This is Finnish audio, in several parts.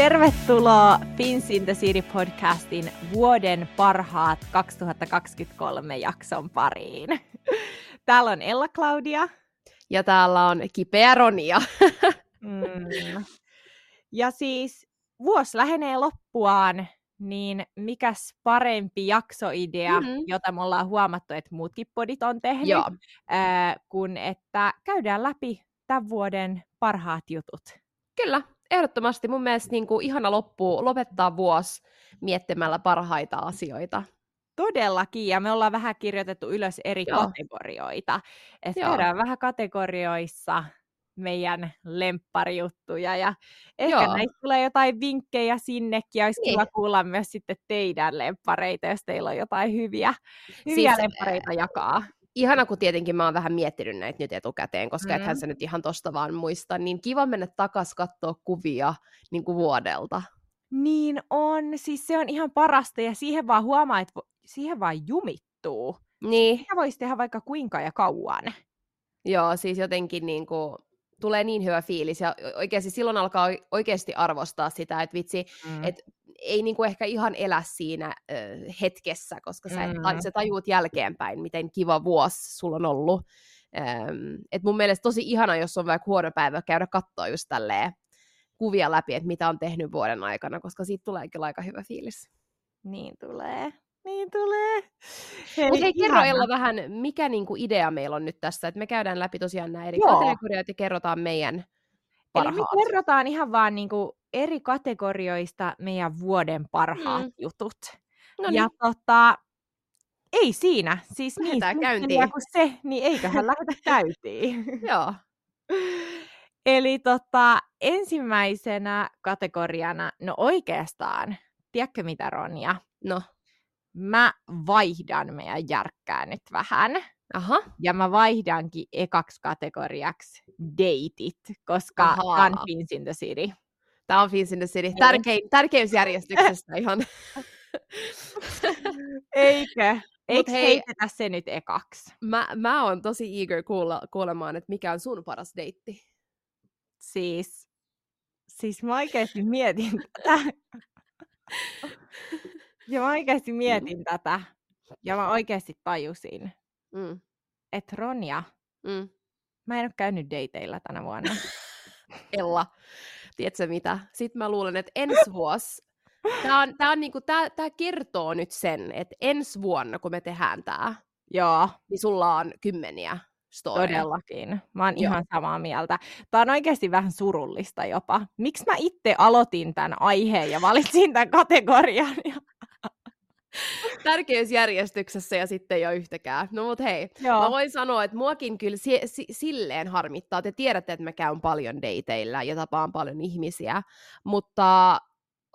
Tervetuloa Fins in the City podcastin vuoden parhaat 2023 jakson pariin. Täällä on Ella Claudia. Ja täällä on Kipeä Ronia. mm. Ja siis vuosi lähenee loppuaan, niin mikäs parempi jaksoidea, mm-hmm. jota me ollaan huomattu, että muutkin podit on tehnyt, Joo. Äh, kun että käydään läpi tämän vuoden parhaat jutut. Kyllä, ehdottomasti mun mielestä niin kuin ihana loppu, lopettaa vuosi miettimällä parhaita asioita. Todellakin, ja me ollaan vähän kirjoitettu ylös eri Joo. kategorioita. Että käydään vähän kategorioissa meidän lempparijuttuja, ja ehkä Joo. näistä tulee jotain vinkkejä sinnekin, ja olisi niin. kiva kuulla myös sitten teidän lemppareita, jos teillä on jotain hyviä, hyviä siis, lemppareita jakaa ihana, kun tietenkin mä oon vähän miettinyt näitä nyt etukäteen, koska mm. ethän sä nyt ihan tosta vaan muista, niin kiva mennä takas katsoa kuvia niin kuin vuodelta. Niin on, siis se on ihan parasta ja siihen vaan huomaa, että siihen vaan jumittuu. Niin. Sitä voisi tehdä vaikka kuinka ja kauan. Joo, siis jotenkin niin kuin, tulee niin hyvä fiilis ja oikeasti silloin alkaa oikeasti arvostaa sitä, että vitsi, mm. että ei niinku ehkä ihan elä siinä ö, hetkessä, koska sä, mm. et, sä tajuut jälkeenpäin, miten kiva vuosi sulla on ollut. Öm, et mun mielestä tosi ihana, jos on vaikka huono päivä, käydä katsoa just tälleen kuvia läpi, että mitä on tehnyt vuoden aikana, koska siitä tulee kyllä aika hyvä fiilis. Niin tulee. Niin tulee. Hei, Mutta hei, kerro Ella vähän, mikä niinku idea meillä on nyt tässä, että me käydään läpi tosiaan nämä eri Joo. kategoriat ja kerrotaan meidän parhaat. Eli me kerrotaan ihan vaan niinku eri kategorioista meidän vuoden parhaat mm. jutut. No niin. Ja tota, ei siinä. Siis Lähdetään niin, käyntiin. kuin se, niin eiköhän lähdetä käyntiin. Joo. Eli tota, ensimmäisenä kategoriana, no oikeastaan, tiedätkö mitä Ronja? No. Mä vaihdan meidän järkkää nyt vähän. Aha. Ja mä vaihdankin ekaksi kategoriaksi deitit, koska Aha. on Fins in the City. Tämä on Fins in the City. Tärkein, tärkeysjärjestyksestä ihan. Eikö? Eikö hei, heitetä se nyt ekaksi? Mä, mä oon tosi eager kuulla, kuulemaan, että mikä on sun paras deitti. Siis, siis mä oikeasti mietin tätä. ja mä oikeasti mietin mm. tätä. Ja mä oikeasti tajusin, mm. että Ronja, mm. mä en ole käynyt dateilla tänä vuonna. Ella, tiedätkö mitä? Sitten mä luulen, että ensi vuosi, tämä, on, tää on niinku, tää, tää kertoo nyt sen, että ensi vuonna, kun me tehdään tämä, Joo. niin sulla on kymmeniä storia. Todellakin. Mä oon Joo. ihan samaa mieltä. Tämä on oikeasti vähän surullista jopa. Miksi mä itse aloitin tämän aiheen ja valitsin tämän kategorian? tärkeysjärjestyksessä ja sitten ei ole yhtäkään. No mut hei, Joo. mä voin sanoa, että muakin kyllä si- si- silleen harmittaa. Te tiedätte, että mä käyn paljon dateilla ja tapaan paljon ihmisiä, mutta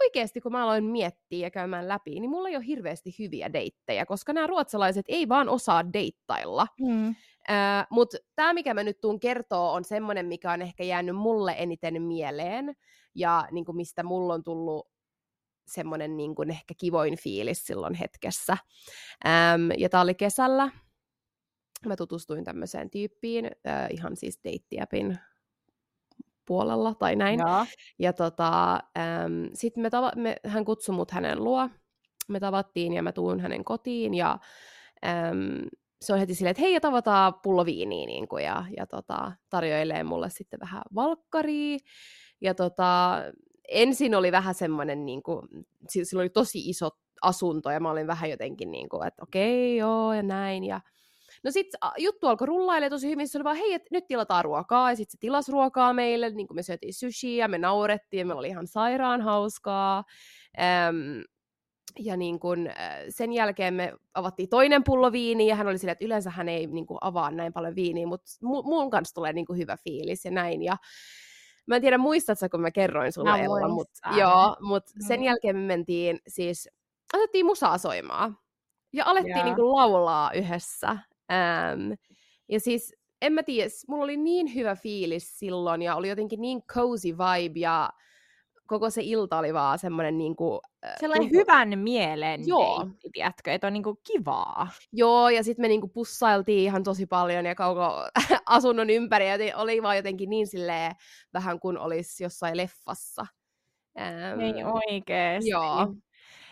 oikeasti kun mä aloin miettiä ja käymään läpi, niin mulla ei ole hirveästi hyviä deittejä, koska nämä ruotsalaiset ei vaan osaa deittailla. Mm. Äh, Mutta tämä, mikä mä nyt tuun kertoo, on semmoinen, mikä on ehkä jäänyt mulle eniten mieleen, ja niin kuin mistä mulla on tullut semmoinen niin kuin ehkä kivoin fiilis silloin hetkessä. Ähm, ja tämä oli kesällä. Mä tutustuin tämmöiseen tyyppiin, äh, ihan siis deittiäpin puolella tai näin. Ja, ja tota, ähm, sitten me tava- me, hän kutsui mut hänen luo. Me tavattiin ja mä tuun hänen kotiin ja ähm, se on heti silleen, että hei, ja tavataan pullo viiniä, niin kuin, ja, ja tota, tarjoilee mulle sitten vähän valkkaria. Ja tota, ensin oli vähän semmoinen, niin kuin, sillä oli tosi iso asunto ja mä olin vähän jotenkin niin kuin, että okei, okay, joo ja näin. Ja... No sitten juttu alkoi rullailemaan tosi hyvin, se oli vaan hei, että nyt tilataan ruokaa ja sitten se tilasi ruokaa meille, niin kuin me syötiin sushia, me naurettiin ja me oli ihan sairaan hauskaa. Ähm, ja niin kun, sen jälkeen me avattiin toinen pullo viiniä, ja hän oli silleen, että yleensä hän ei niin kuin, avaa näin paljon viiniä, mutta mun kanssa tulee niin kuin, hyvä fiilis ja näin. Ja Mä en tiedä, muistatko, kun mä kerroin sulle, mä Ella, mutta joo, mut mm. sen jälkeen me mentiin siis, otettiin musaa soimaan. Ja alettiin yeah. niinku laulaa yhdessä. Ähm, ja siis, en mä tiedä, mulla oli niin hyvä fiilis silloin, ja oli jotenkin niin cozy vibe, ja koko se ilta oli vaan semmoinen niinku... Sellainen tuntu... hyvän mielen Joo. deitti, tiedätkö, että on niinku kivaa. Joo, ja sitten me niinku pussailtiin ihan tosi paljon ja koko asunnon ympäri, ja oli vaan jotenkin niin silleen vähän kuin olisi jossain leffassa. Ähm, Ei oikeesti. Joo.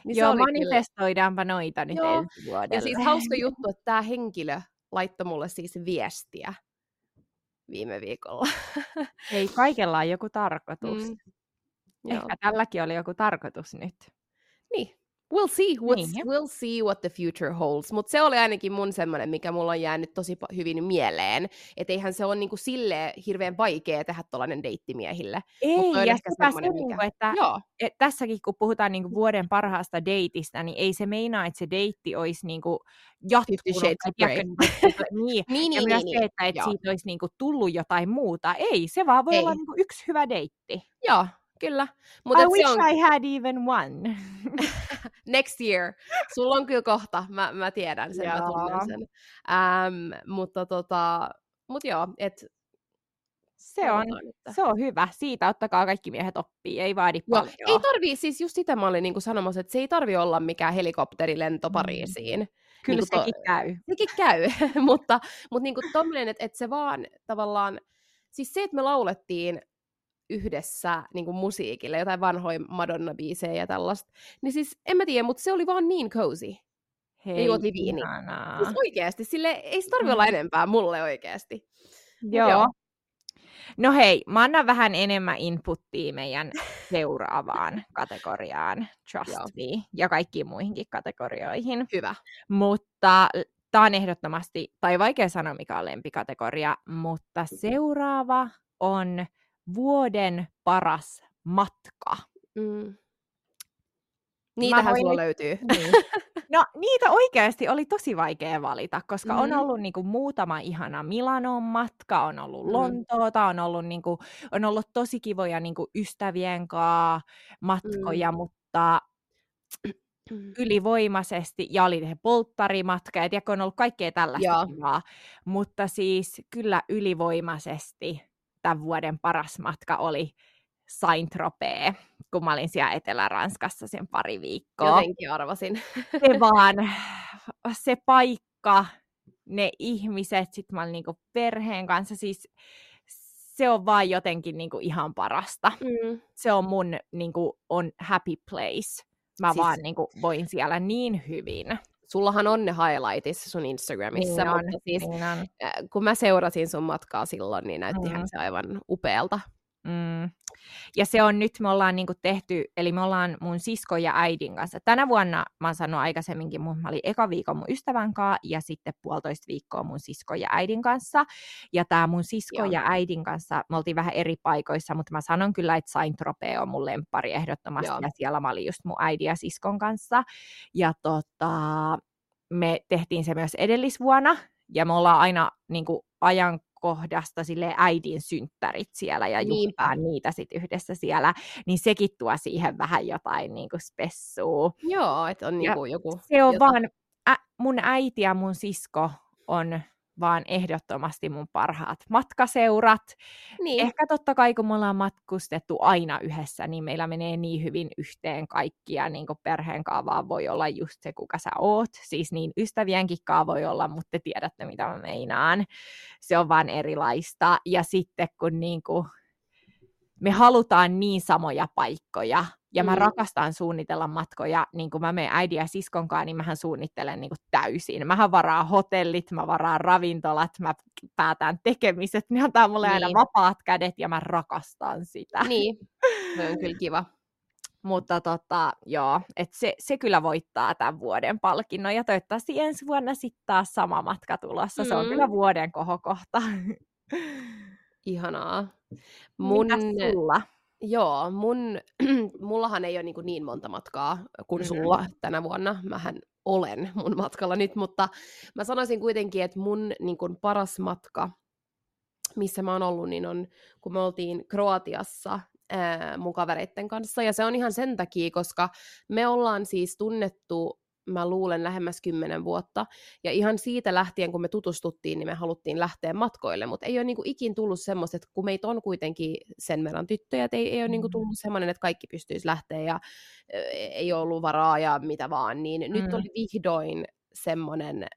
Niin Joo, manifestoidaanpa kyllä... noita nyt Joo. ensi vuodelle. Ja siis hauska juttu, että tämä henkilö laittoi mulle siis viestiä viime viikolla. Ei, kaikella on joku tarkoitus. Mm. Ehkä Joo. tälläkin oli joku tarkoitus nyt. Niin, We'll see, niin. we'll see what the future holds. Mutta se oli ainakin mun semmoinen, mikä mulla on jäänyt tosi hyvin mieleen. Että eihän se ole niinku sille hirveän vaikea tehdä tuollainen deittimiehille. Ei, ja sitä se, mikä... että Joo. Et tässäkin kun puhutaan niinku vuoden parhaasta deitistä, niin ei se meinaa, että se deitti olisi niinku jatkunut. Niinku, niin, niin, ja niin, myös niin, se, että et siitä olisi niinku tullut jotain muuta. Ei, se vaan voi ei. olla niinku yksi hyvä deitti. Joo, kyllä. Mut I wish on... I had even one. Next year. Sulla on kyllä kohta, mä, mä tiedän sen, mä tunnen sen. Ähm, mutta tota, mut joo, et se on, se on hyvä. Siitä ottakaa kaikki miehet oppii, ei vaadi no, paljon. Ei tarvii, siis just sitä mä olin niinku sanomassa, että se ei tarvi olla mikään helikopterilento. Pariisiin. Mm. Kyllä niin sekin to, käy. Sekin käy, mutta, mutta niinku tommonen, että et se vaan tavallaan, siis se, että me laulettiin yhdessä niin kuin musiikille, jotain vanhoja Madonna-biisejä ja tällaista. Niin siis, en mä tiedä, mutta se oli vaan niin cozy. Hei, ei juotiin viini. Siis oikeasti, sille ei se tarvi olla mm. enempää mulle oikeasti. Joo. Joo. No hei, mä annan vähän enemmän inputtia meidän seuraavaan kategoriaan, Trust Joo. Me, ja kaikkiin muihinkin kategorioihin. Hyvä. Mutta tämä on ehdottomasti, tai vaikea sanoa mikä on lempikategoria, mutta seuraava on vuoden paras matka. Mm. Niitähän sulla löytyy. Niin. No niitä oikeasti oli tosi vaikea valita, koska mm. on ollut niinku muutama ihana Milanon matka, on ollut mm. Lontoota, on ollut, niinku, on ollut tosi kivoja niinku ystävien kanssa matkoja, mm. mutta ylivoimaisesti, ja oli se polttarimatka, ja tiedätkö, on ollut kaikkea tällaista kivaa, mutta siis kyllä ylivoimaisesti tämän vuoden paras matka oli Saint-Tropez, kun mä olin siellä Etelä-Ranskassa sen pari viikkoa. Jotenkin arvasin. Se vaan, se paikka, ne ihmiset, sit mä olin niinku perheen kanssa, siis se on vaan jotenkin niinku ihan parasta. Mm. Se on mun niinku, on happy place. Mä siis... vaan niinku, voin siellä niin hyvin sullahan on ne highlightissa sun Instagramissa, niin on, mutta siis niin on. kun mä seurasin sun matkaa silloin, niin näyttihän mm. se aivan upealta. Mm. Ja se on nyt, me ollaan niinku tehty, eli me ollaan mun sisko ja äidin kanssa. Tänä vuonna, mä oon sanonut aikaisemminkin, mun, mä olin eka viikon mun ystävän kanssa ja sitten puolitoista viikkoa mun sisko ja äidin kanssa. Ja tämä mun sisko Joo. ja äidin kanssa, me oltiin vähän eri paikoissa, mutta mä sanon kyllä, että Saint Tropez on mun lemppari ehdottomasti. Joo. Ja siellä mä olin just mun äidin ja siskon kanssa. Ja tota, me tehtiin se myös edellisvuonna, ja me ollaan aina niin kuin, ajan kohdasta sille äidin synttärit siellä ja juhlitaan niitä sitten yhdessä siellä, niin sekin tuo siihen vähän jotain niin kuin spessua. Joo, että on niin kuin joku... Se on jota... vaan, ä, mun äiti ja mun sisko on vaan ehdottomasti mun parhaat matkaseurat. Niin. Ehkä totta kai, kun me ollaan matkustettu aina yhdessä, niin meillä menee niin hyvin yhteen kaikkia, niin kuin perheen kaavaa voi olla just se, kuka sä oot. Siis niin ystävienkin kaa voi olla, mutta te tiedätte, mitä mä meinaan. Se on vaan erilaista. Ja sitten kun niin kuin me halutaan niin samoja paikkoja, ja mä mm. rakastan suunnitella matkoja, niin kun mä menen äidin ja siskon kanssa, niin mähän suunnittelen niin täysin. Mähän varaan hotellit, mä varaan ravintolat, mä päätän tekemiset, ne antaa mulle niin. aina vapaat kädet ja mä rakastan sitä. Niin, se on kyllä kiva. Mutta tota, joo, että se, se kyllä voittaa tämän vuoden palkinnon ja toivottavasti ensi vuonna sitten taas sama matka tulossa. Mm. Se on kyllä mm. vuoden kohokohta. Ihanaa. Mun... Mitäs sulla? Joo, mun, mullahan ei ole niin, niin monta matkaa kuin mm-hmm. sulla tänä vuonna. Mähän olen mun matkalla nyt, mutta mä sanoisin kuitenkin, että mun niin kuin paras matka, missä mä oon ollut, niin on, kun me oltiin Kroatiassa ää, mun kavereitten kanssa. Ja se on ihan sen takia, koska me ollaan siis tunnettu mä luulen lähemmäs kymmenen vuotta. Ja ihan siitä lähtien, kun me tutustuttiin, niin me haluttiin lähteä matkoille, mutta ei ole niinku ikin tullut semmoista, että kun meitä on kuitenkin sen verran tyttöjä, että ei, ei ole niinku tullut mm. semmoinen, että kaikki pystyisi lähteä ja ei ollut varaa ja mitä vaan, niin mm. nyt oli vihdoin semmoinen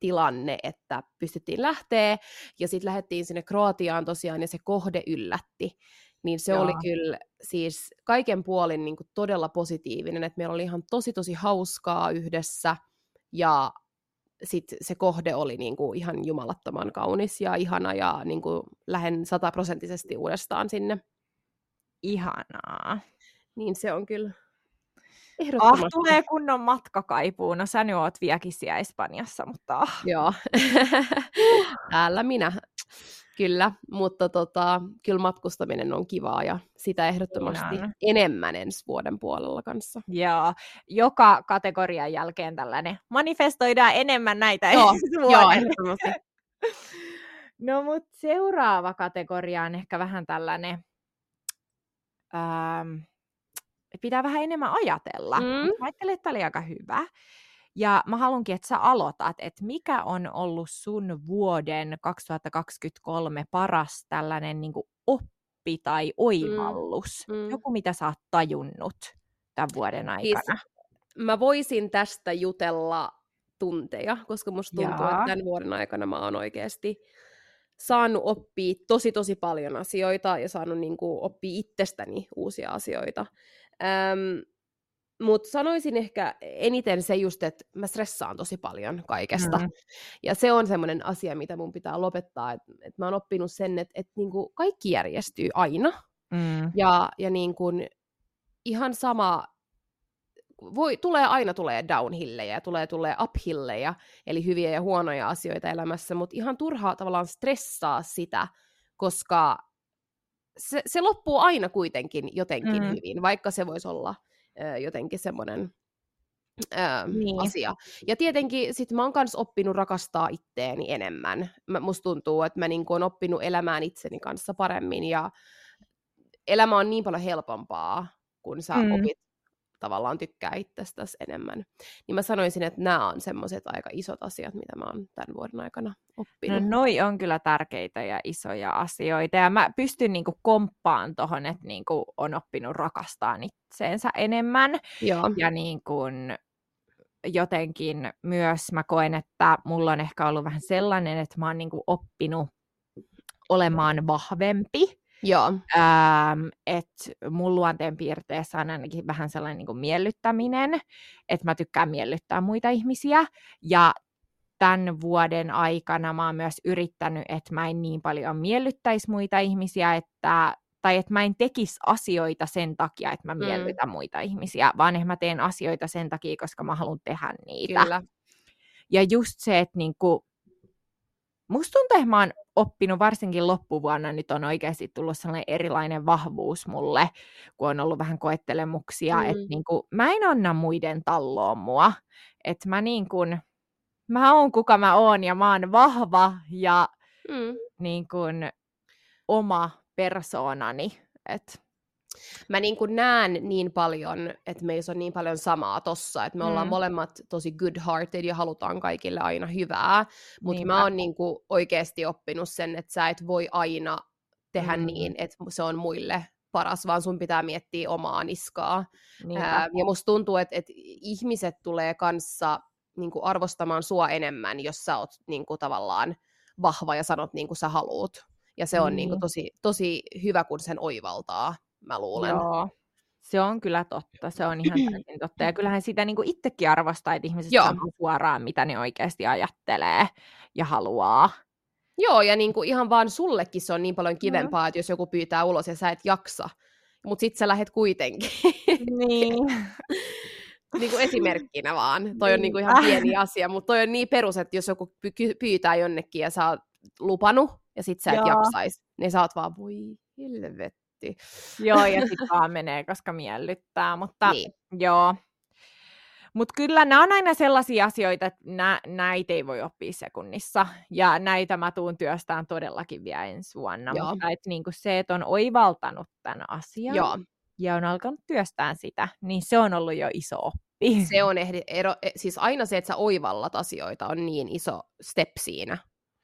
tilanne, että pystyttiin lähteä ja sitten lähdettiin sinne Kroatiaan tosiaan ja se kohde yllätti niin se Joo. oli kyllä siis kaiken puolin niin kuin todella positiivinen, että meillä oli ihan tosi tosi hauskaa yhdessä, ja sitten se kohde oli niin kuin ihan jumalattoman kaunis ja ihana, ja niin kuin lähden sataprosenttisesti uudestaan sinne. Ihanaa. Niin se on kyllä Ah, tulee kunnon matkakaipuu. No sä nyt oot vieläkin siellä Espanjassa, mutta... Ah. Joo, täällä minä. Kyllä, mutta tota, kyllä matkustaminen on kivaa ja sitä ehdottomasti Ihan. enemmän ensi vuoden puolella kanssa. Joo, joka kategorian jälkeen tällainen manifestoidaan enemmän näitä Joo, joo ehdottomasti. no mutta seuraava kategoria on ehkä vähän tällainen... Ähm, pitää vähän enemmän ajatella. Mm. Mä ajattelin, että tämä oli aika hyvä. Ja mä haluankin, että sä aloitat, että mikä on ollut sun vuoden 2023 paras tällainen niin kuin oppi tai mm. oivallus? Mm. Mm. Joku, mitä sä oot tajunnut tämän vuoden siis aikana. Siis, mä voisin tästä jutella tunteja, koska musta tuntuu, Jaa. että tämän vuoden aikana mä oon oikeasti saanut oppia tosi tosi paljon asioita ja saanut niin kuin, oppia itsestäni uusia asioita. Öm, mutta sanoisin ehkä eniten se just, että mä stressaan tosi paljon kaikesta. Mm. Ja se on semmoinen asia, mitä mun pitää lopettaa. Että et mä oon oppinut sen, että et niinku kaikki järjestyy aina. Mm. Ja, ja niinku, ihan sama, voi, tulee aina tulee downhillejä ja tulee, tulee uphillejä, eli hyviä ja huonoja asioita elämässä, mutta ihan turhaa tavallaan stressaa sitä, koska se, se loppuu aina kuitenkin jotenkin mm. hyvin, vaikka se voisi olla ö, jotenkin semmoinen niin. asia. Ja tietenkin sit mä oon kans oppinut rakastaa itteeni enemmän. Mä, musta tuntuu, että mä niinku oon oppinut elämään itseni kanssa paremmin ja elämä on niin paljon helpompaa, kun sä mm. opit tavallaan tykkää itsestäsi enemmän. Niin mä sanoisin, että nämä on semmoiset aika isot asiat, mitä mä oon tämän vuoden aikana oppinut. No noi on kyllä tärkeitä ja isoja asioita. Ja mä pystyn niinku komppaan tuohon, että niinku on oppinut rakastaa itseensä enemmän. Joo. Ja niinku jotenkin myös mä koen, että mulla on ehkä ollut vähän sellainen, että mä oon niinku oppinut olemaan vahvempi Joo. Ähm, että mun luonteen piirteessä on ainakin vähän sellainen niin kuin miellyttäminen, että mä tykkään miellyttää muita ihmisiä. Ja tämän vuoden aikana mä oon myös yrittänyt, että mä en niin paljon miellyttäisi muita ihmisiä, että, tai että mä en tekisi asioita sen takia, että mä mm. miellytän mm. muita ihmisiä, vaan että mä teen asioita sen takia, koska mä haluan tehdä niitä. Kyllä. Ja just se, että niinku, musta tuntuu, että mä oon oppinut varsinkin loppuvuonna, nyt on oikeasti tullut sellainen erilainen vahvuus mulle, kun on ollut vähän koettelemuksia, mm. että niin kuin, mä en anna muiden talloon mua, että mä niin kuin, mä oon kuka mä oon ja mä oon vahva ja mm. niin kuin, oma persoonani, että mä niin kuin näen niin paljon, että meissä on niin paljon samaa tossa, että me mm. ollaan molemmat tosi good-hearted ja halutaan kaikille aina hyvää, mutta mä oon niin kuin oikeasti oppinut sen, että sä et voi aina tehdä mm. niin, että se on muille paras, vaan sun pitää miettiä omaa niskaa. Ää, ja musta tuntuu, että, että ihmiset tulee kanssa niin kuin arvostamaan sua enemmän, jos sä oot niin kuin tavallaan vahva ja sanot niin kuin sä haluut. Ja se on mm. niin kuin tosi, tosi hyvä, kun sen oivaltaa mä luulen. Joo. Se on kyllä totta, se on ihan täysin totta. Ja kyllähän sitä niin kuin itsekin arvostaa, että ihmiset Joo. sanoo suoraan, mitä ne oikeasti ajattelee ja haluaa. Joo, ja niin kuin ihan vaan sullekin se on niin paljon kivempaa, mm. että jos joku pyytää ulos ja sä et jaksa, mutta sit sä lähet kuitenkin. Niin. niin kuin esimerkkinä vaan. Toi on niin kuin ihan pieni asia, mutta toi on niin perus, että jos joku pyytää jonnekin ja sä oot lupanut, ja sit sä et Joo. jaksais, niin sä oot vaan, voi helvet asti. Joo, ja sitten vaan menee, koska miellyttää, mutta niin. joo. Mutta kyllä nämä on aina sellaisia asioita, että nä, näitä ei voi oppia sekunnissa. Ja näitä mä tuun työstään todellakin vielä ensi vuonna. Joo. Mutta et niinku se, että on oivaltanut tämän asian Joo. ja on alkanut työstään sitä, niin se on ollut jo iso oppi. Se on ehdi, ero, e, siis aina se, että sä oivallat asioita, on niin iso step siinä.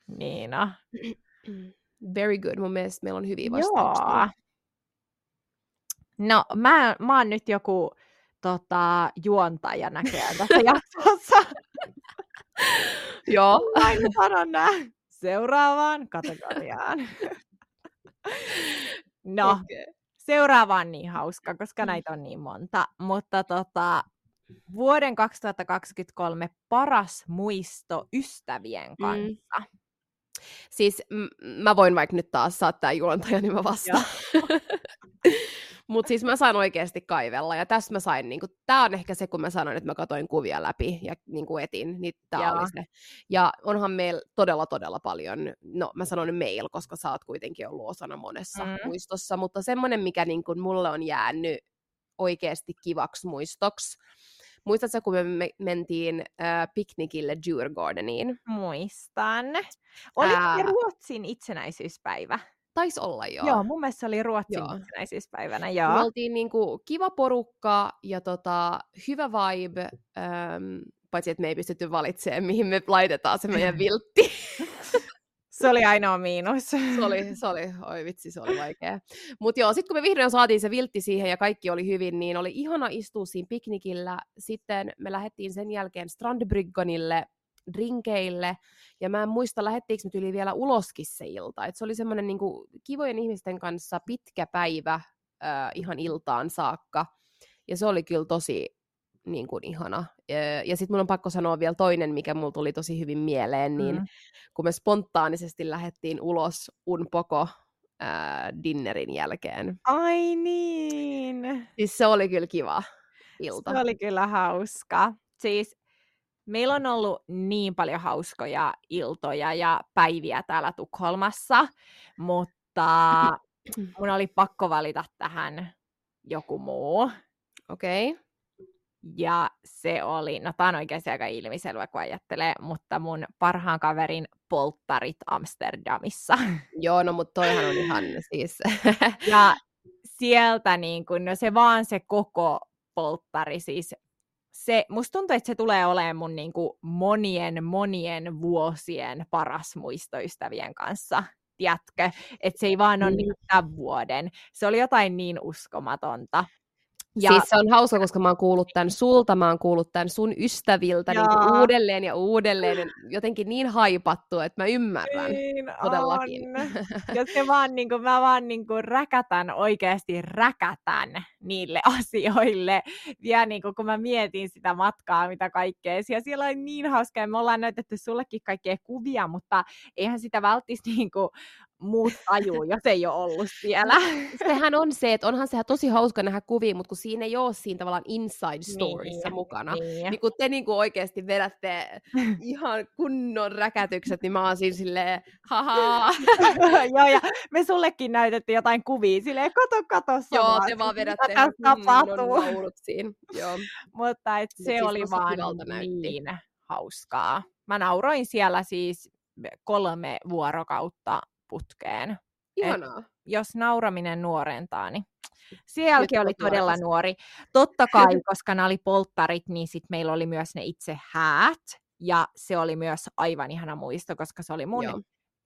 Niina. Very good. Mun mielestä meillä on hyviä vastauksia. Joo. No, mä, mä oon nyt joku tota, juontaja näköjään tässä jaksossa. Joo. Aina sanon näin. Seuraavaan kategoriaan. No, okay. seuraava on niin hauska, koska näitä on niin monta. Mutta tota, vuoden 2023 paras muisto ystävien mm. kanssa. Mm. Siis m- mä voin vaikka nyt taas saattaa juontaja, niin mä vastaan. Mutta siis mä sain oikeasti kaivella, ja tässä mä sain, niinku, tää on ehkä se, kun mä sanoin, että mä katoin kuvia läpi ja niinku etin, niin tää oli se. Ja onhan meillä todella, todella paljon, no mä sanon mail, koska sä oot kuitenkin ollut osana monessa mm. muistossa, mutta semmoinen, mikä niinku mulle on jäänyt oikeasti kivaksi muistoksi, Muistatko, kun me mentiin äh, piknikille Djurgårdeniin? Muistan. Oliko Ää... se Ruotsin itsenäisyyspäivä? Taisi olla, joo. Joo, mun mielestä se oli Ruotsin joo. itsenäisyyspäivänä, joo. Me oltiin niinku kiva porukka ja tota, hyvä vibe, ähm, paitsi että me ei pystytty valitsemaan, mihin me laitetaan se meidän viltti. Se oli ainoa miinus. Se oli, se oli, oi vitsi, se oli vaikea. Mutta joo, sitten kun me vihdoin saatiin se viltti siihen ja kaikki oli hyvin, niin oli ihana istua siinä piknikillä. Sitten me lähdettiin sen jälkeen Strandbryggonille drinkeille, ja mä en muista, lähettiinkö me yli vielä uloskin se ilta. Et se oli semmoinen niin kivojen ihmisten kanssa pitkä päivä äh, ihan iltaan saakka, ja se oli kyllä tosi niin kuin, ihana. Ja, ja sitten mun on pakko sanoa vielä toinen, mikä mulla tuli tosi hyvin mieleen, niin mm. kun me spontaanisesti lähdettiin ulos Unpoko äh, dinnerin jälkeen. Ai niin! Siis se oli kyllä kiva ilta. Se oli kyllä hauska. Siis meillä on ollut niin paljon hauskoja iltoja ja päiviä täällä Tukholmassa, mutta mun oli pakko valita tähän joku muu. Okei. Okay. Ja se oli, no tämä on oikeasti aika ilmiselvä, kun ajattelee, mutta mun parhaan kaverin polttarit Amsterdamissa. Joo, no mutta toihan on ihan siis... ja sieltä niin kun, no se vaan se koko polttari, siis se, musta tuntuu, että se tulee olemaan mun niin kuin monien, monien vuosien paras muistoystävien kanssa. Tiedätkö? Että se ei vaan ole mm. niin tämän vuoden. Se oli jotain niin uskomatonta. Ja... Siis se on hauska, koska mä oon kuullut tämän sulta, mä oon kuullut tämän sun ystäviltä niin uudelleen ja uudelleen. Jotenkin niin haipattu, että mä ymmärrän niin todellakin. On. Ja se vaan, niin kuin, mä vaan niin kuin räkätän, oikeasti räkätän niille asioille. Ja niin kuin, kun mä mietin sitä matkaa, mitä kaikkea. Ja siellä on niin hauskaa, me ollaan näytetty sullekin kaikkea kuvia, mutta eihän sitä välttämättä niin kuin, muut tajuu, jos ei ole ollut siellä. Sehän on se, että onhan sehän tosi hauska nähdä kuvia, mutta kun siinä ei ole siinä tavallaan inside storiessa niin, mukana, niin. niin kun te niin kuin oikeasti vedätte ihan kunnon räkätykset, niin mä oon siinä silleen, haha. Joo, ja me sullekin näytettiin jotain kuvia, silleen, kato, kato Joo, te vaan vedätte ihan kunnon naulut siinä. Joo. mutta et se siis oli vaan niin hauskaa. Mä nauroin siellä siis kolme vuorokautta putkeen. Ihanaa. Et jos nauraminen nuorentaa, niin sielläkin oli todella nuori. Totta kai, koska nämä oli polttarit, niin sit meillä oli myös ne itse häät. Ja se oli myös aivan ihana muisto, koska se oli mun Joo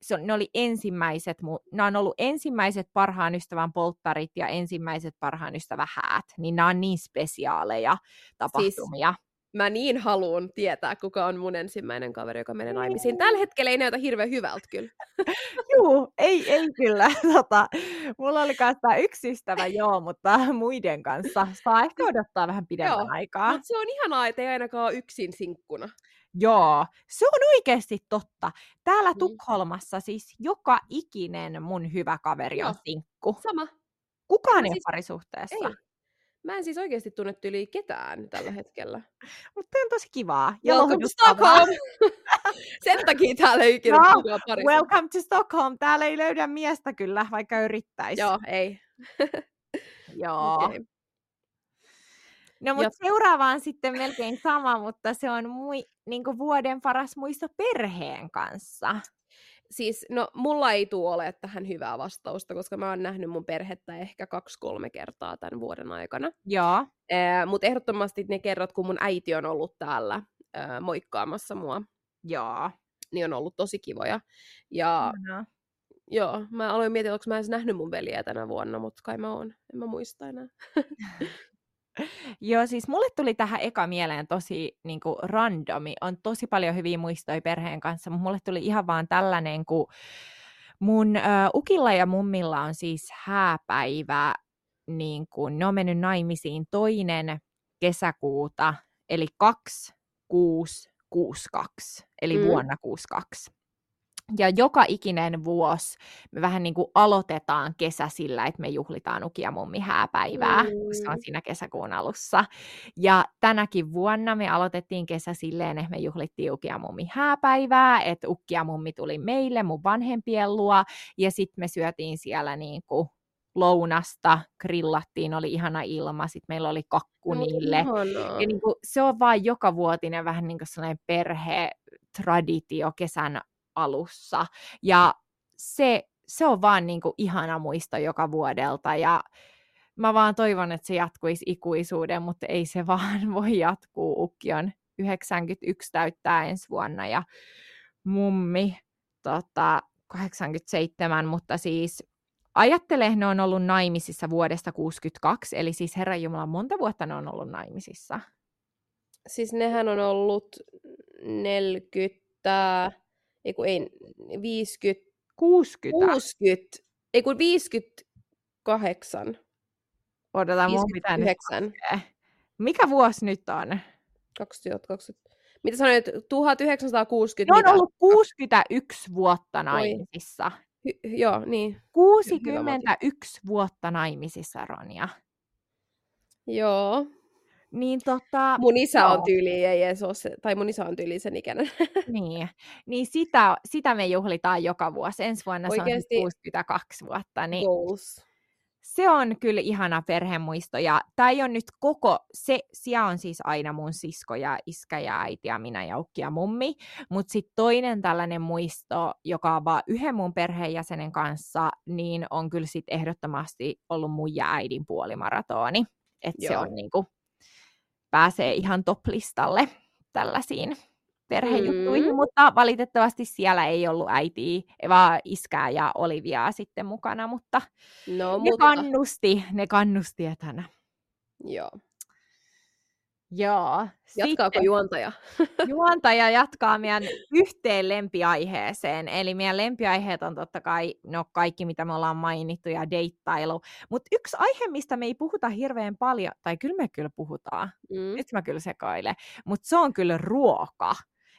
se, ne oli ensimmäiset, nämä on ollut ensimmäiset parhaan ystävän polttarit ja ensimmäiset parhaan ystävän häät, niin nämä on niin spesiaaleja siis tapahtumia. Siis mä niin haluan tietää, kuka on mun ensimmäinen kaveri, joka menee naimisiin. Tällä hetkellä ei näytä hirveän hyvältä kyllä. Juu, ei, ei kyllä. Tota, mulla oli kanssa yksi ystävä, joo, mutta muiden kanssa saa ehkä odottaa vähän pidemmän joo, aikaa. Mutta se on ihanaa, että ei ainakaan ole yksin sinkkuna. Joo, se on oikeasti totta. Täällä mm. Tukholmassa siis joka ikinen mun hyvä kaveri on sinkku. Sama. Kukaan ei siis... parisuhteessa. Ei. Mä en siis oikeasti tunne yli ketään tällä hetkellä. Mutta on tosi kivaa. Ja welcome to Stockholm! Sen takia täällä ei ikinä no, Welcome to Stockholm. Täällä ei löydä miestä kyllä, vaikka yrittäisi. Joo, ei. Joo. Okay. No mutta seuraava on sitten melkein sama, mutta se on mui, niin vuoden paras muisto perheen kanssa siis, no mulla ei tule ole tähän hyvää vastausta, koska mä oon nähnyt mun perhettä ehkä kaksi-kolme kertaa tämän vuoden aikana. Joo. Ee, Mutta ehdottomasti ne kerrot, kun mun äiti on ollut täällä ää, moikkaamassa mua. Joo. Niin on ollut tosi kivoja. Ja uh-huh. joo, mä aloin miettiä, onko mä edes nähnyt mun veliä tänä vuonna, mutta kai mä oon. En mä muista enää. Joo, siis mulle tuli tähän eka mieleen tosi niin kuin randomi. On tosi paljon hyviä muistoja perheen kanssa, mutta mulle tuli ihan vaan tällainen, kun Mun ö, ukilla ja mummilla on siis hääpäivä, niin kun ne on mennyt naimisiin toinen kesäkuuta, eli 2662, eli mm. vuonna 62. Ja joka ikinen vuosi me vähän niin kuin aloitetaan kesä sillä, että me juhlitaan Ukia mummi hääpäivää, mm. se on siinä kesäkuun alussa. Ja tänäkin vuonna me aloitettiin kesä silleen, että me juhlittiin Ukia mummi hääpäivää, että Ukkia mummi tuli meille mun vanhempien luo, ja sitten me syötiin siellä niin kuin lounasta, grillattiin, oli ihana ilma, sitten meillä oli kakku niille. Ja niin kuin, se on vaan joka vuotinen vähän niin kuin sellainen perhe-traditio kesän alussa. Ja se, se on vaan niin kuin ihana muisto joka vuodelta ja mä vaan toivon, että se jatkuisi ikuisuuden, mutta ei se vaan voi jatkuu. Ukki on 91 täyttää ensi vuonna ja mummi tota, 87, mutta siis ajattele, ne on ollut naimisissa vuodesta 62, eli siis Herra Jumala, monta vuotta ne on ollut naimisissa? Siis nehän on ollut 40, ei kun ei, 50, 60. 60, ei kun 58. Odotetaan, mun pitää nyt Mikä vuosi nyt on? 2020. Mitä sanoit, 1960? Ne on mitä? ollut 61 vuotta naimisissa. Hy- joo, niin. 61 vuotta naimisissa, Ronja. Joo. Niin tota, mun isä joo. on tyyli, ei edes ole se, tai mun isä on tyyli sen ikäinen. niin, niin sitä, sitä me juhlitaan joka vuosi. Ensi vuonna Oikeasti... se on 62 vuotta. Niin Goals. Se on kyllä ihana perhemuisto. Ja tämä ei ole nyt koko, se, siellä on siis aina mun sisko ja iskä ja äiti ja minä ja ukki ja mummi. Mutta sitten toinen tällainen muisto, joka on vaan yhden mun perheenjäsenen kanssa, niin on kyllä sitten ehdottomasti ollut mun ja äidin puolimaratoni. Että se on niinku pääsee ihan top-listalle tällaisiin perhejuttuihin, mm. mutta valitettavasti siellä ei ollut äitiä, vaan iskää ja Oliviaa sitten mukana, mutta no, ne mutta... kannusti, ne kannusti etänä. Joo. Joo. Jatkaako Sitten, juontaja? juontaja jatkaa meidän yhteen lempiaiheeseen. Eli meidän lempiaiheet on totta kai no kaikki, mitä me ollaan mainittu, ja deittailu. Mutta yksi aihe, mistä me ei puhuta hirveän paljon, tai kyllä me kyllä puhutaan, mm. nyt mä kyllä sekailen, mutta se on kyllä ruoka.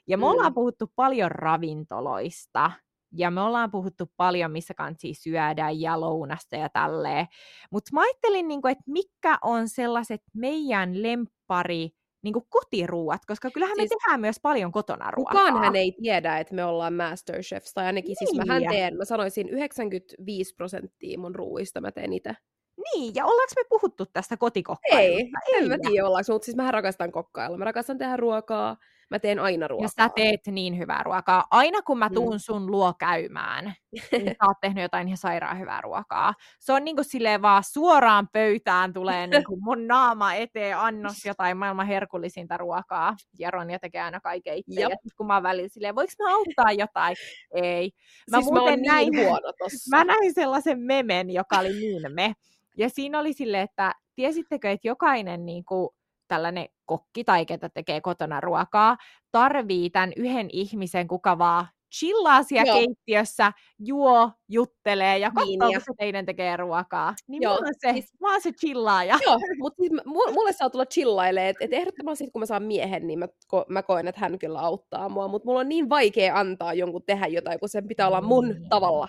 Ja me mm. ollaan puhuttu paljon ravintoloista, ja me ollaan puhuttu paljon, missä kansi syödä ja lounasta ja tälleen. Mutta mä ajattelin, niin että mikä on sellaiset meidän lemppari niin kotiruuat, koska kyllähän siis, me tehdään myös paljon kotona ruokaa. Kukaan hän ei tiedä, että me ollaan Masterchefs, tai ainakin niin. siis mähän teen, mä sanoisin 95 prosenttia mun ruuista mä teen itse. Niin, ja ollaanko me puhuttu tästä kotikokkailusta? Ei, ei en mä tiedä ollaanko, mutta siis mä rakastan kokkailla. Mä rakastan tehdä ruokaa, Mä teen aina ruokaa. Ja sä teet niin hyvää ruokaa. Aina kun mä tuun mm. sun luo käymään, niin sä oot tehnyt jotain ihan sairaan hyvää ruokaa. Se on niinku silleen vaan suoraan pöytään tulee niinku mun naama eteen annos jotain maailman herkullisinta ruokaa. Ja Ronja tekee aina kaiken itse. Ja kun mä välillä silleen, voiko mä auttaa jotain? Ei. Mä, siis mä oon niin näin, huono tossa. Mä näin sellaisen memen, joka oli niin me. Ja siinä oli silleen, että tiesittekö, että jokainen niin kuin, tällainen kokki tai ketä tekee kotona ruokaa, tarvii tämän yhden ihmisen, kuka vaan chillaa siellä Joo. keittiössä, juo, juttelee ja niin, katsoo, niin, kun se teidän tekee ruokaa. Niin Joo, mulla on se, siis, mä oon se chillaaja. Joo, mutta siis mulle saa tulla chillailemaan, että et ehdottomasti kun mä saan miehen, niin mä, ko, mä koen, että hän kyllä auttaa mua, mutta mulla on niin vaikea antaa jonkun tehdä jotain, kun sen pitää olla mun mm. tavalla.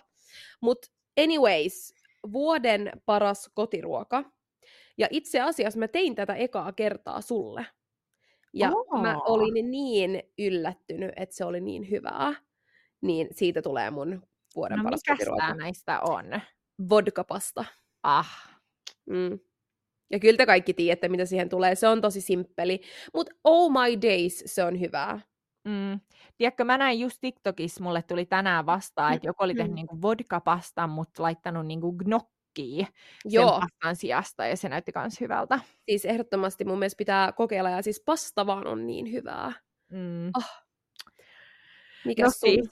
Mutta anyways, vuoden paras kotiruoka ja itse asiassa mä tein tätä ekaa kertaa sulle. Ja oh. mä olin niin yllättynyt, että se oli niin hyvää. Niin siitä tulee mun vuoden no, paras kotiruoka. näistä on? Vodkapasta. Ah. Mm. Ja kyllä te kaikki tiedätte, mitä siihen tulee. Se on tosi simppeli. Mutta oh my days, se on hyvää. Mm. Tiedätkö, mä näin just TikTokissa, mulle tuli tänään vastaan, että joku oli tehnyt mm. niinku vodkapastan, mutta laittanut niinku gnok tukkii Joo. sen pastan sijasta, ja se näytti myös hyvältä. Siis ehdottomasti mun mielestä pitää kokeilla, ja siis pasta vaan on niin hyvää. Mm. Oh. Mikä no sun? Siis,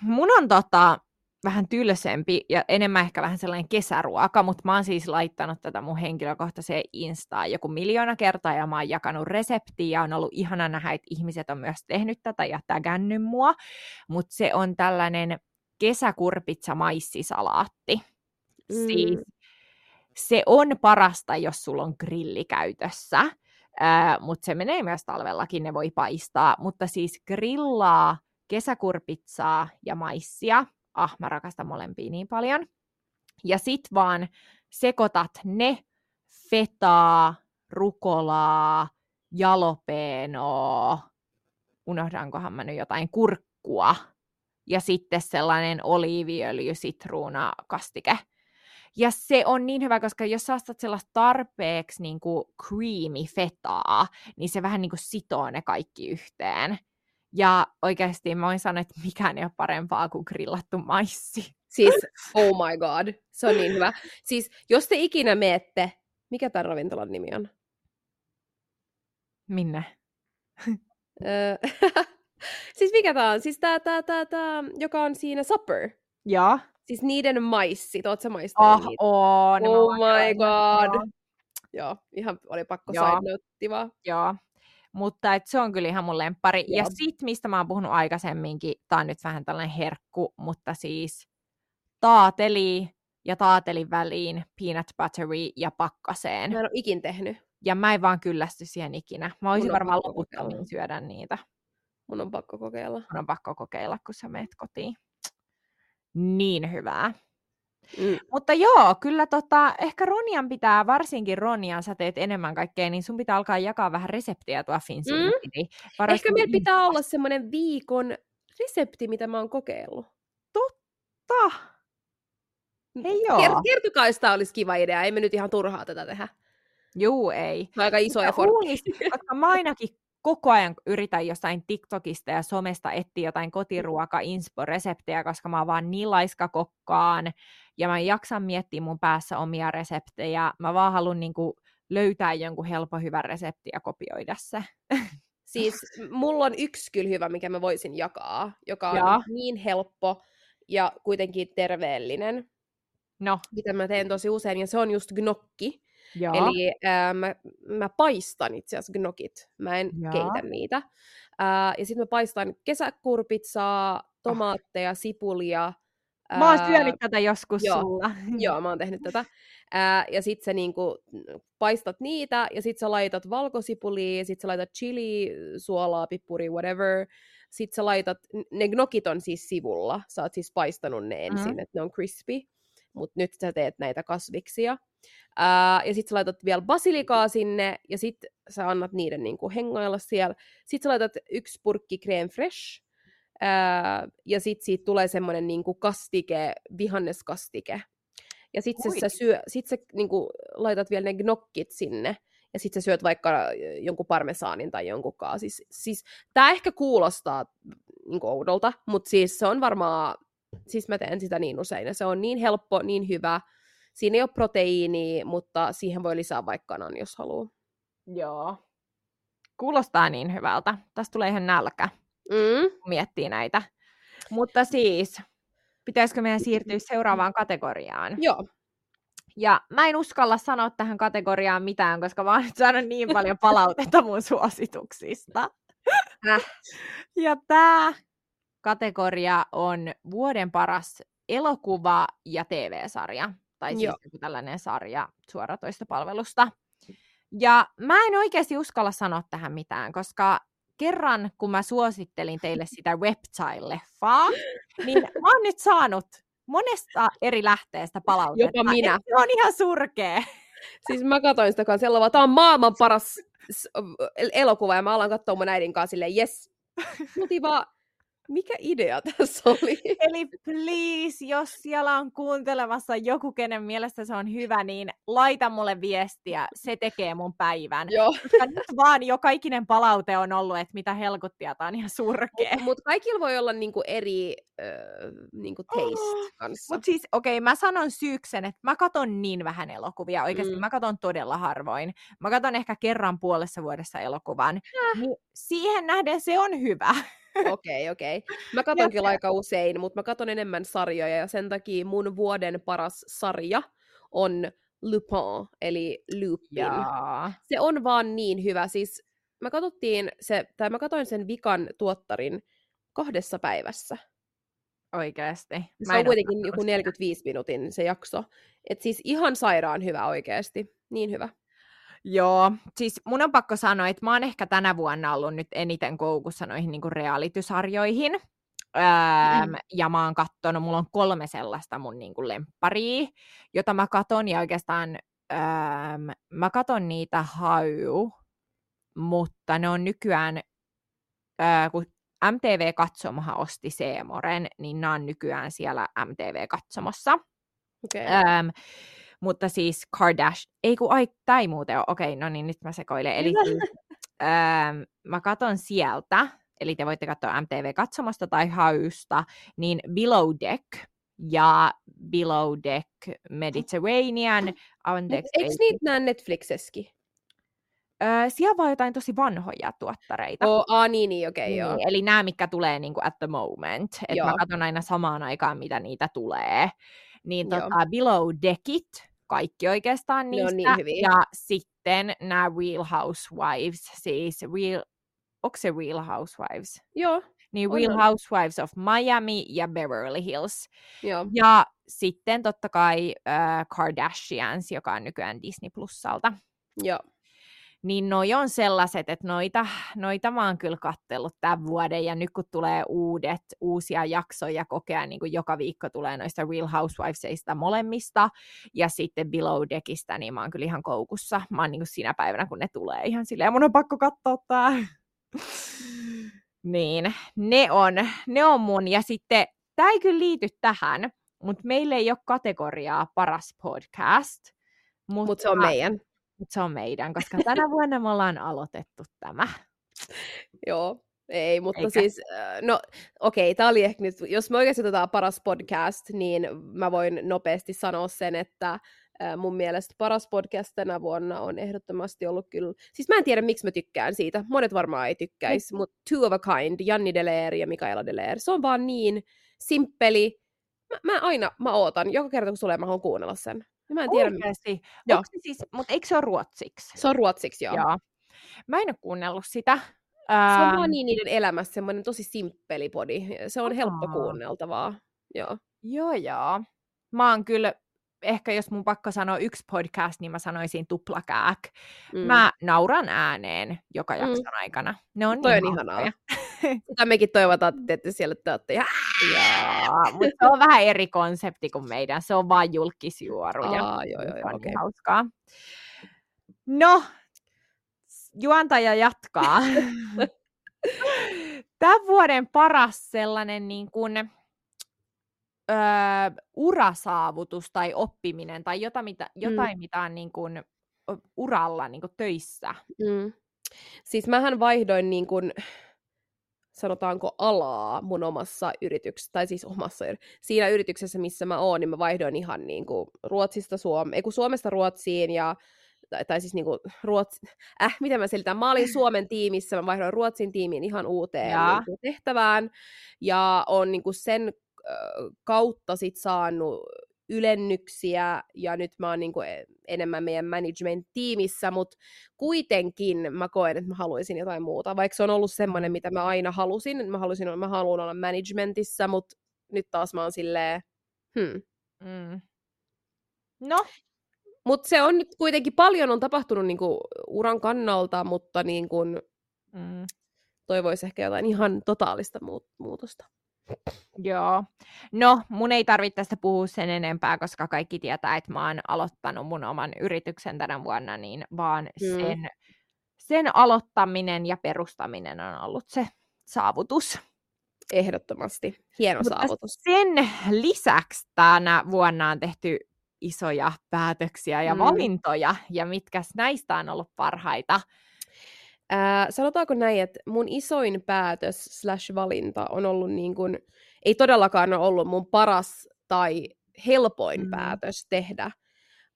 mun on tota, vähän tylsempi ja enemmän ehkä vähän sellainen kesäruoka, mutta mä oon siis laittanut tätä mun henkilökohtaiseen Instaan joku miljoona kertaa ja mä oon jakanut reseptiä ja on ollut ihana nähdä, että ihmiset on myös tehnyt tätä ja tägännyt mua, mutta se on tällainen kesäkurpitsa maissisalaatti. Mm. Siis se on parasta, jos sulla on grilli käytössä, äh, mutta se menee myös talvellakin, ne voi paistaa. Mutta siis grillaa kesäkurpitsaa ja maissia. Ah, mä rakastan molempia niin paljon. Ja sit vaan sekoitat ne fetaa, rukolaa, jalopeenoa, unohdankohan mä nyt jotain, kurkkua, ja sitten sellainen oliiviöljy, sitruuna, kastike. Ja se on niin hyvä, koska jos sä ostat sellaista tarpeeksi niin kuin creamy fetaa, niin se vähän niin kuin sitoo ne kaikki yhteen. Ja oikeasti mä voin sanoa, että mikään ei ole parempaa kuin grillattu maissi. Siis, oh my god, se on niin hyvä. Siis, jos te ikinä meette, mikä tämän ravintolan nimi on? Minne? siis mikä tää on? Siis tää, tää, tää, tää, joka on siinä Supper. Joo. Siis niiden maissit, oot sä maistanut oh, niitä? Oh my god. Joo. Joo, ihan oli pakko side. Joo, mutta et se on kyllä ihan mun lemppari. Joo. Ja sit, mistä mä oon puhunut aikaisemminkin, tää on nyt vähän tällainen herkku, mutta siis taateli ja taatelin väliin peanut buttery ja pakkaseen. Mä en ole ikin tehnyt. Ja mä en vaan kyllästy siihen ikinä. Mä olisin varmaan loputtomiin syödä niitä. Mun on pakko kokeilla. Mun on pakko kokeilla, kun sä meet kotiin. Niin hyvää. Mm. Mutta joo, kyllä tota, ehkä Ronian pitää, varsinkin Ronian, sä teet enemmän kaikkea, niin sun pitää alkaa jakaa vähän reseptiä tuo Finsin. Mm. Ehkä meillä pitää olla semmoinen viikon resepti, mitä mä oon kokeillut. Totta! Hei joo. Kert- kertokaa, jos olisi kiva idea, ei me nyt ihan turhaa tätä tehdä. Juu, ei. Aika iso effortti. Koska mä ainakin koko ajan yritän jostain TikTokista ja somesta etsiä jotain kotiruoka-inspo-reseptejä, koska mä oon vaan niin laiska kokkaan, ja mä jaksan miettiä mun päässä omia reseptejä. Mä vaan haluan niinku löytää jonkun helppo hyvän resepti ja kopioida se. Siis mulla on yksi kyllä hyvä, mikä mä voisin jakaa, joka on ja. niin helppo ja kuitenkin terveellinen. No. Mitä mä teen tosi usein, ja se on just gnocchi. Ja. Eli ää, mä, mä paistan itse asiassa gnokit, mä en ja. keitä niitä. Ää, ja sitten mä paistan kesäkurpitsaa, tomaatteja, sipulia. Ää, mä oon syönyt tätä joskus joo, sulla. Joo, mä oon tehnyt tätä. Ää, ja sit sä niinku paistat niitä, ja sit sä laitat valkosipulia, sit sä laitat chili, suolaa, pippuri, whatever. Sit sä laitat, ne gnokit on siis sivulla, sä oot siis paistanut ne ensin, mm-hmm. että ne on crispy. Mutta nyt sä teet näitä kasviksia. Ää, ja sitten sä laitat vielä basilikaa sinne, ja sitten sä annat niiden niinku hengailla siellä. Sitten sä laitat yksi purkki crème fresh, ää, ja sitten siitä tulee semmoinen niinku kastike, vihanneskastike. Ja sitten sä, syö, sit sä niinku laitat vielä ne gnokkit sinne, ja sitten sä syöt vaikka jonkun parmesaanin tai jonkun kaa. Siis, siis tämä ehkä kuulostaa niin oudolta, mutta siis se on varmaan, siis mä teen sitä niin usein, ja se on niin helppo, niin hyvä, Siinä ei ole proteiiniä, mutta siihen voi lisää vaikka kanan, jos haluaa. Joo. Kuulostaa niin hyvältä. Tästä tulee ihan nälkä, mm. kun miettii näitä. Mutta siis, pitäisikö meidän siirtyä seuraavaan kategoriaan? Joo. Ja mä en uskalla sanoa tähän kategoriaan mitään, koska mä oon nyt saanut niin paljon palautetta mun suosituksista. Äh. Ja tämä kategoria on vuoden paras elokuva ja TV-sarja tai siis joku tällainen sarja suoratoistopalvelusta. Ja mä en oikeasti uskalla sanoa tähän mitään, koska kerran kun mä suosittelin teille sitä Reptile-leffaa, niin mä oon nyt saanut monesta eri lähteestä palautetta. Jopa minä. Se on ihan surkea. Siis mä katsoin sitä kanssa, tämä on maailman paras elokuva, ja mä alan katsoa mun äidin kanssa silleen, yes, vaan, mikä idea tässä oli? Eli please, jos siellä on kuuntelemassa joku, kenen mielestä se on hyvä, niin laita mulle viestiä. Se tekee mun päivän. Joo. nyt vaan jo kaikinen palaute on ollut, että mitä helkuttia, tämä on ihan surkea. Mutta mut kaikilla voi olla niinku eri äh, niinku taste oh, kanssa. Mutta siis, okei, okay, mä sanon syyksen, että mä katon niin vähän elokuvia. Oikeasti mm. mä katon todella harvoin. Mä katon ehkä kerran puolessa vuodessa elokuvan. Äh. Niin siihen nähden se on hyvä. Okei, okei. Okay. Mä katon kyllä aika usein, mutta mä katon enemmän sarjoja ja sen takia mun vuoden paras sarja on Lupin, eli Lupin. Jaa. Se on vaan niin hyvä. Siis mä katsottiin se, tai mä katoin sen vikan tuottarin kahdessa päivässä. Oikeesti. Se on kuitenkin joku 45 sitä. minuutin se jakso. Et siis ihan sairaan hyvä oikeesti. Niin hyvä. Joo, siis mun on pakko sanoa, että mä oon ehkä tänä vuonna ollut nyt eniten koukussa noihin niinku realitysarjoihin. Öö, mm. Ja mä oon kattonut, mulla on kolme sellaista mun niinku lempparia, jota mä katon, ja oikeastaan öö, mä katon niitä haju, mutta ne on nykyään, öö, kun MTV-katsomohan osti Seemoren, niin nämä on nykyään siellä MTV-katsomossa. Okay. Öö, mutta siis Kardashian, ei kun, ai, tämä ei muuten ole, okei, no niin, nyt mä sekoilen. Eli siis, öö, mä katon sieltä, eli te voitte katsoa MTV-katsomasta tai hausta, niin Below Deck ja Below Deck Mediterranean. Anteeksi, Eikö niitä näe Netflixessäkin? Öö, siellä vaan jotain tosi vanhoja tuottareita. Oh, ah, niin, niin okei, okay, niin, joo. Eli nämä, mitkä tulee niin kuin at the moment. Että mä katson aina samaan aikaan, mitä niitä tulee. Niin tota, Below Deckit, kaikki oikeastaan niistä. Ne niin hyviä. Ja sitten nämä Real Housewives, siis Real, onko se Real Housewives? Joo. Niin Real on. Housewives of Miami ja Beverly Hills. Joo. Ja sitten totta kai uh, Kardashians, joka on nykyään Disney Plusalta. Joo niin noi on sellaiset, että noita, noita mä oon kyllä kattellut tämän vuoden, ja nyt kun tulee uudet, uusia jaksoja kokea, niin kuin joka viikko tulee noista Real Housewivesista molemmista, ja sitten Below Deckistä, niin mä oon kyllä ihan koukussa. Mä oon niin kuin siinä päivänä, kun ne tulee ihan silleen, mun on pakko katsoa tää. niin, ne on, ne on mun, ja sitten, tämä ei kyllä liity tähän, mutta meillä ei ole kategoriaa paras podcast. Mutta Mut se on meidän. Mutta se on meidän, koska tänä vuonna me ollaan aloitettu tämä. Joo, ei, mutta Eikä. siis, äh, no okei, okay, tämä oli ehkä nyt, jos me oikeasti otetaan paras podcast, niin mä voin nopeasti sanoa sen, että äh, mun mielestä paras podcast tänä vuonna on ehdottomasti ollut kyllä, siis mä en tiedä miksi mä tykkään siitä, monet varmaan ei tykkäisi, mm. mutta Two of a Kind, Janni Deleer ja Mikaela Deleer, se on vaan niin simppeli, mä, mä aina, mä ootan, joka kerta kun tulee, mä haluan kuunnella sen. Mä en tiedä. Oikeasti? Joo. Se siis, mutta eikö se ole ruotsiksi? Se on ruotsiksi, joo. joo. Mä en ole kuunnellut sitä. Se on vaan niin niiden elämässä semmoinen tosi simppeli podi. Se on Oha. helppo kuunneltavaa. Joo. Joo, joo. Mä oon kyllä, ehkä jos mun pakko sanoa yksi podcast, niin mä sanoisin tuplakääk. Mm. Mä nauran ääneen joka mm. jakson mm. aikana. Ne on Toi niin on ihanaa. Sitä mekin toivotaan, että teette siellä te olette. Mutta se on vähän eri konsepti kuin meidän. Se on vain julkisjuoru. Aa, joo, joo, joo, okay. Hauskaa. No, juontaja jatkaa. Tämän vuoden paras sellainen niin kuin, öö, urasaavutus tai oppiminen tai jotain, mitä, jotain, mm. mitä on niin kuin, uralla niin kuin töissä. Mm. Siis mähän vaihdoin niin kuin, sanotaanko alaa mun omassa yrityksessä, tai siis omassa, siinä yrityksessä, missä mä oon, niin mä vaihdoin ihan niin kuin Ruotsista Suomeen, ei kun Suomesta Ruotsiin ja tai, tai siis niinku Ruotsi, äh, miten mä selitän, mä olin Suomen tiimissä, mä vaihdoin Ruotsin tiimiin ihan uuteen ja. niinku, tehtävään, ja on niinku sen äh, kautta sit saanut ylennyksiä ja nyt mä oon niin kuin enemmän meidän management-tiimissä, mutta kuitenkin mä koen, että mä haluaisin jotain muuta, vaikka se on ollut semmoinen, mitä mä aina halusin, että mä, halusin, mä haluan olla managementissa, mutta nyt taas mä oon silleen, hmm. Mm. No. Mutta se on nyt kuitenkin paljon on tapahtunut niinku uran kannalta, mutta niinku, mm. toivoisi ehkä jotain ihan totaalista muutosta. Joo. No, mun ei tarvitse tästä puhua sen enempää, koska kaikki tietää, että mä oon aloittanut mun oman yrityksen tänä vuonna, niin vaan mm. sen, sen aloittaminen ja perustaminen on ollut se saavutus. Ehdottomasti. Hieno Mutta saavutus. Sen lisäksi tänä vuonna on tehty isoja päätöksiä ja mm. valintoja, ja mitkä näistä on ollut parhaita. Ää, sanotaanko näin, että mun isoin päätös slash valinta on ollut niin kuin, ei todellakaan ole ollut mun paras tai helpoin mm. päätös tehdä,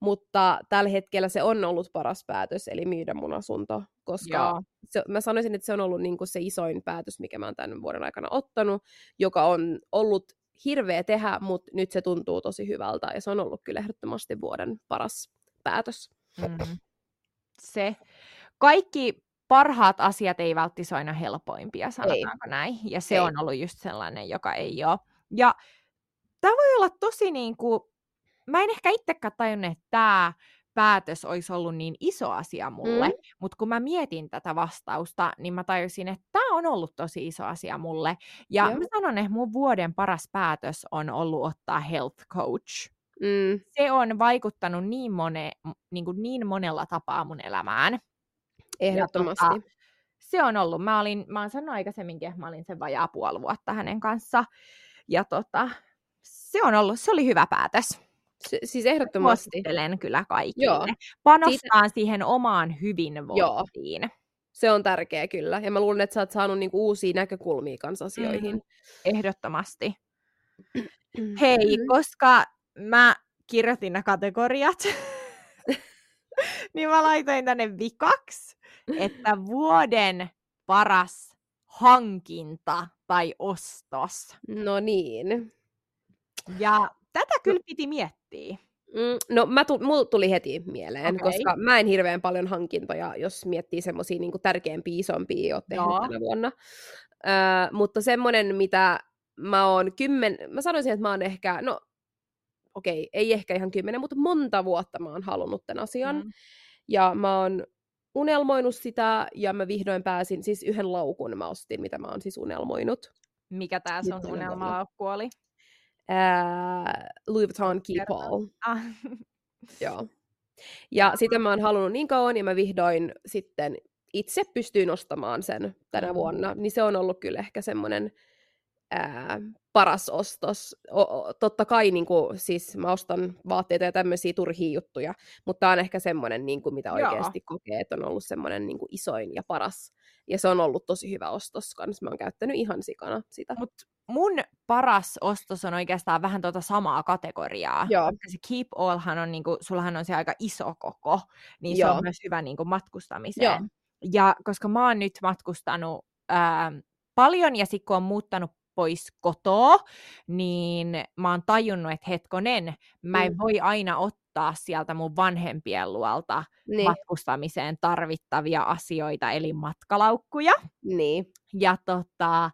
mutta tällä hetkellä se on ollut paras päätös, eli myydä mun asunto, koska se, mä sanoisin, että se on ollut niin kuin se isoin päätös, mikä mä oon tämän vuoden aikana ottanut, joka on ollut hirveä tehdä, mutta nyt se tuntuu tosi hyvältä, ja se on ollut kyllä ehdottomasti vuoden paras päätös. Mm. Se. Kaikki parhaat asiat ei välttämättä aina helpoimpia, sanotaanko ei. näin. Ja se ei. on ollut just sellainen, joka ei ole, Ja tämä voi olla tosi niin kuin, mä en ehkä itsekään tajunnut, että tämä päätös olisi ollut niin iso asia mulle, mm. mutta kun mä mietin tätä vastausta, niin mä tajusin, että tämä on ollut tosi iso asia mulle. Ja Joo. mä sanon, että mun vuoden paras päätös on ollut ottaa health coach. Mm. Se on vaikuttanut niin, mone, niin, kuin niin monella tapaa mun elämään. Ehdottomasti. Ja, tota, se on ollut. Mä, olin, mä oon sanonut aikaisemminkin, että mä olin sen vajaa puoli vuotta hänen kanssa. Ja tota, se on ollut, se oli hyvä päätös. S- siis ehdottomasti. Suosittelen kyllä kaikille. Joo. Panostaa Siitä... siihen omaan hyvinvointiin. Joo. Se on tärkeä kyllä. Ja mä luulen, että sä oot saanut niinku uusia näkökulmia kanssa asioihin. Mm. Ehdottomasti. Hei, koska mä kirjoitin nämä kategoriat, niin mä laitoin tänne vikaksi, että vuoden paras hankinta tai ostos. No niin. Ja tätä kyllä piti miettiä. Mm, no mä tu- mulla tuli heti mieleen, okay. koska mä en hirveän paljon hankintoja, jos miettii semmoisia niinku tärkeämpiä, isompia, oot tehnyt no. tänä vuonna. Öö, mutta semmoinen, mitä mä oon kymmen, mä sanoisin, että mä oon ehkä, no okei, okay, ei ehkä ihan kymmenen, mutta monta vuotta mä oon halunnut tämän asian. Mm. Ja mä oon unelmoinut sitä, ja mä vihdoin pääsin, siis yhden laukun mä ostin, mitä mä oon siis unelmoinut. Mikä tää sun unelmalaukku oli? Uh, Louis Vuitton Keepall. Ah. Joo. Ja sitä mä oon halunnut niin kauan, ja mä vihdoin sitten itse pystyin ostamaan sen tänä mm. vuonna. Niin se on ollut kyllä ehkä semmoinen ää, paras ostos. O, o, totta kai niin kuin, siis mä ostan vaatteita ja tämmöisiä turhia juttuja, mutta tämä on ehkä semmoinen, niin kuin, mitä oikeasti Joo. kokee, että on ollut semmoinen niin kuin, isoin ja paras. Ja se on ollut tosi hyvä ostos kanssa. Mä oon käyttänyt ihan sikana sitä. Mut mun paras ostos on oikeastaan vähän tuota samaa kategoriaa. Joo. se Keep Allhan on, niinku, sullahan on se aika iso koko, niin Joo. se on myös hyvä niinku, matkustamiseen. Joo. Ja koska mä oon nyt matkustanut ää, paljon ja sitten kun on muuttanut pois kotoa, niin mä oon tajunnut, että hetkonen, mä en mm. voi aina ottaa sieltä mun vanhempien luolta niin. matkustamiseen tarvittavia asioita, eli matkalaukkuja. Niin. Ja tota,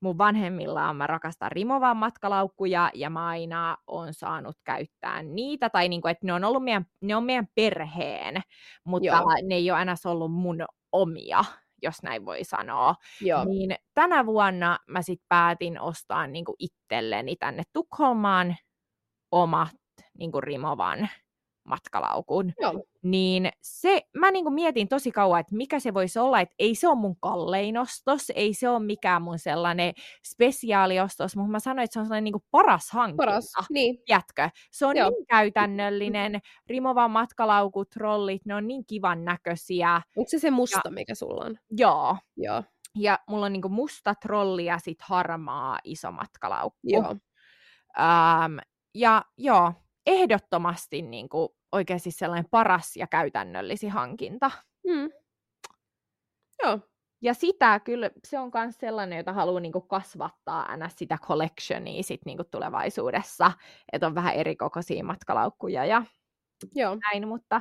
mun vanhemmilla on, mä rakastan Rimovan matkalaukkuja, ja mä aina on saanut käyttää niitä, tai niinku, että ne on ollut meidän, ne on meidän perheen, mutta Joo. ne ei ole aina ollut mun omia jos näin voi sanoa. Joo. Niin tänä vuonna mä sitten päätin ostaa niinku itselleni tänne Tukholmaan omat niinku Rimovan matkalaukun. Joo. Niin se, mä niinku mietin tosi kauan, että mikä se voisi olla, että ei se ole mun kallein ostos, ei se ole mikään mun sellainen spesiaaliostos, mutta mä sanoin, että se on sellainen niinku paras hankinta. Paras, niin. Jätkö? Se on Joo. niin käytännöllinen, Rimovan matkalaukut, rollit, ne on niin kivan näköisiä. Onko se se musta, ja, mikä sulla on? Joo. Joo. Ja mulla on niinku musta trolli ja sit harmaa iso matkalaukku. Joo. Ähm, ja joo, ehdottomasti niin kuin oikeasti sellainen paras ja käytännöllisin hankinta. Mm. Joo. Ja sitä kyllä, se on myös sellainen, jota haluaa niinku kasvattaa aina sitä collectionia sit niinku tulevaisuudessa, että on vähän eri kokoisia matkalaukkuja ja Joo. näin, mutta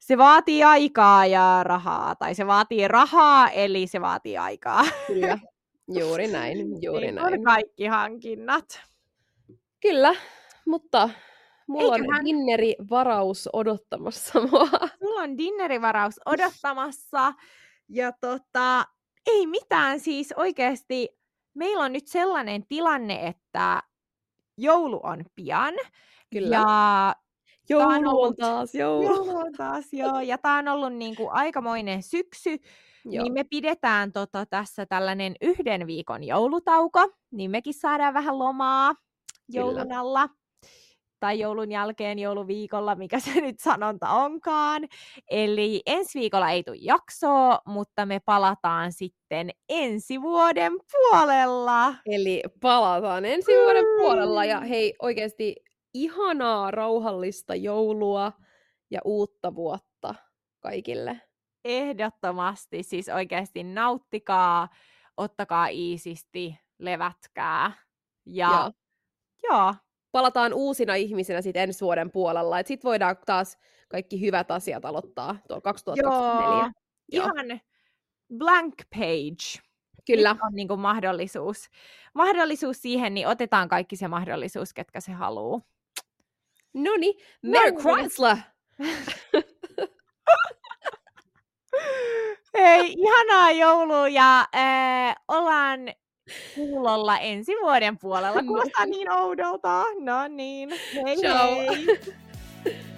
se vaatii aikaa ja rahaa, tai se vaatii rahaa, eli se vaatii aikaa. Kyllä, juuri näin, juuri niin näin. On kaikki hankinnat. Kyllä, mutta Mulla Eiköhän... on dinnerivaraus odottamassa mua. Mulla on dinnerivaraus odottamassa. Ja tota, ei mitään siis oikeasti. Meillä on nyt sellainen tilanne, että joulu on pian. Kyllä. Ja Joulu on, ollut, taas, joulu. joulu on taas, joo. Ja tämä on ollut niin kuin aikamoinen syksy, joo. niin me pidetään tota, tässä tällainen yhden viikon joulutauko, niin mekin saadaan vähän lomaa joulun alla tai joulun jälkeen jouluviikolla, mikä se nyt sanonta onkaan. Eli ensi viikolla ei tule jaksoa, mutta me palataan sitten ensi vuoden puolella. Eli palataan ensi vuoden puolella ja hei oikeasti ihanaa rauhallista joulua ja uutta vuotta kaikille. Ehdottomasti, siis oikeasti nauttikaa, ottakaa iisisti, levätkää ja joo, joo palataan uusina ihmisinä sitten ensi vuoden puolella. Sitten voidaan taas kaikki hyvät asiat aloittaa tuolla 2024. Joo, Joo. ihan blank page. Kyllä. Nyt on niin kuin mahdollisuus, mahdollisuus siihen, niin otetaan kaikki se mahdollisuus, ketkä se haluaa. No niin, Mary Chrysler! Hei, ihanaa joulua ja äh, ollaan kuulolla ensi vuoden puolella. No Kuulostaa niin. niin oudolta. No niin. Hei Ciao. hei.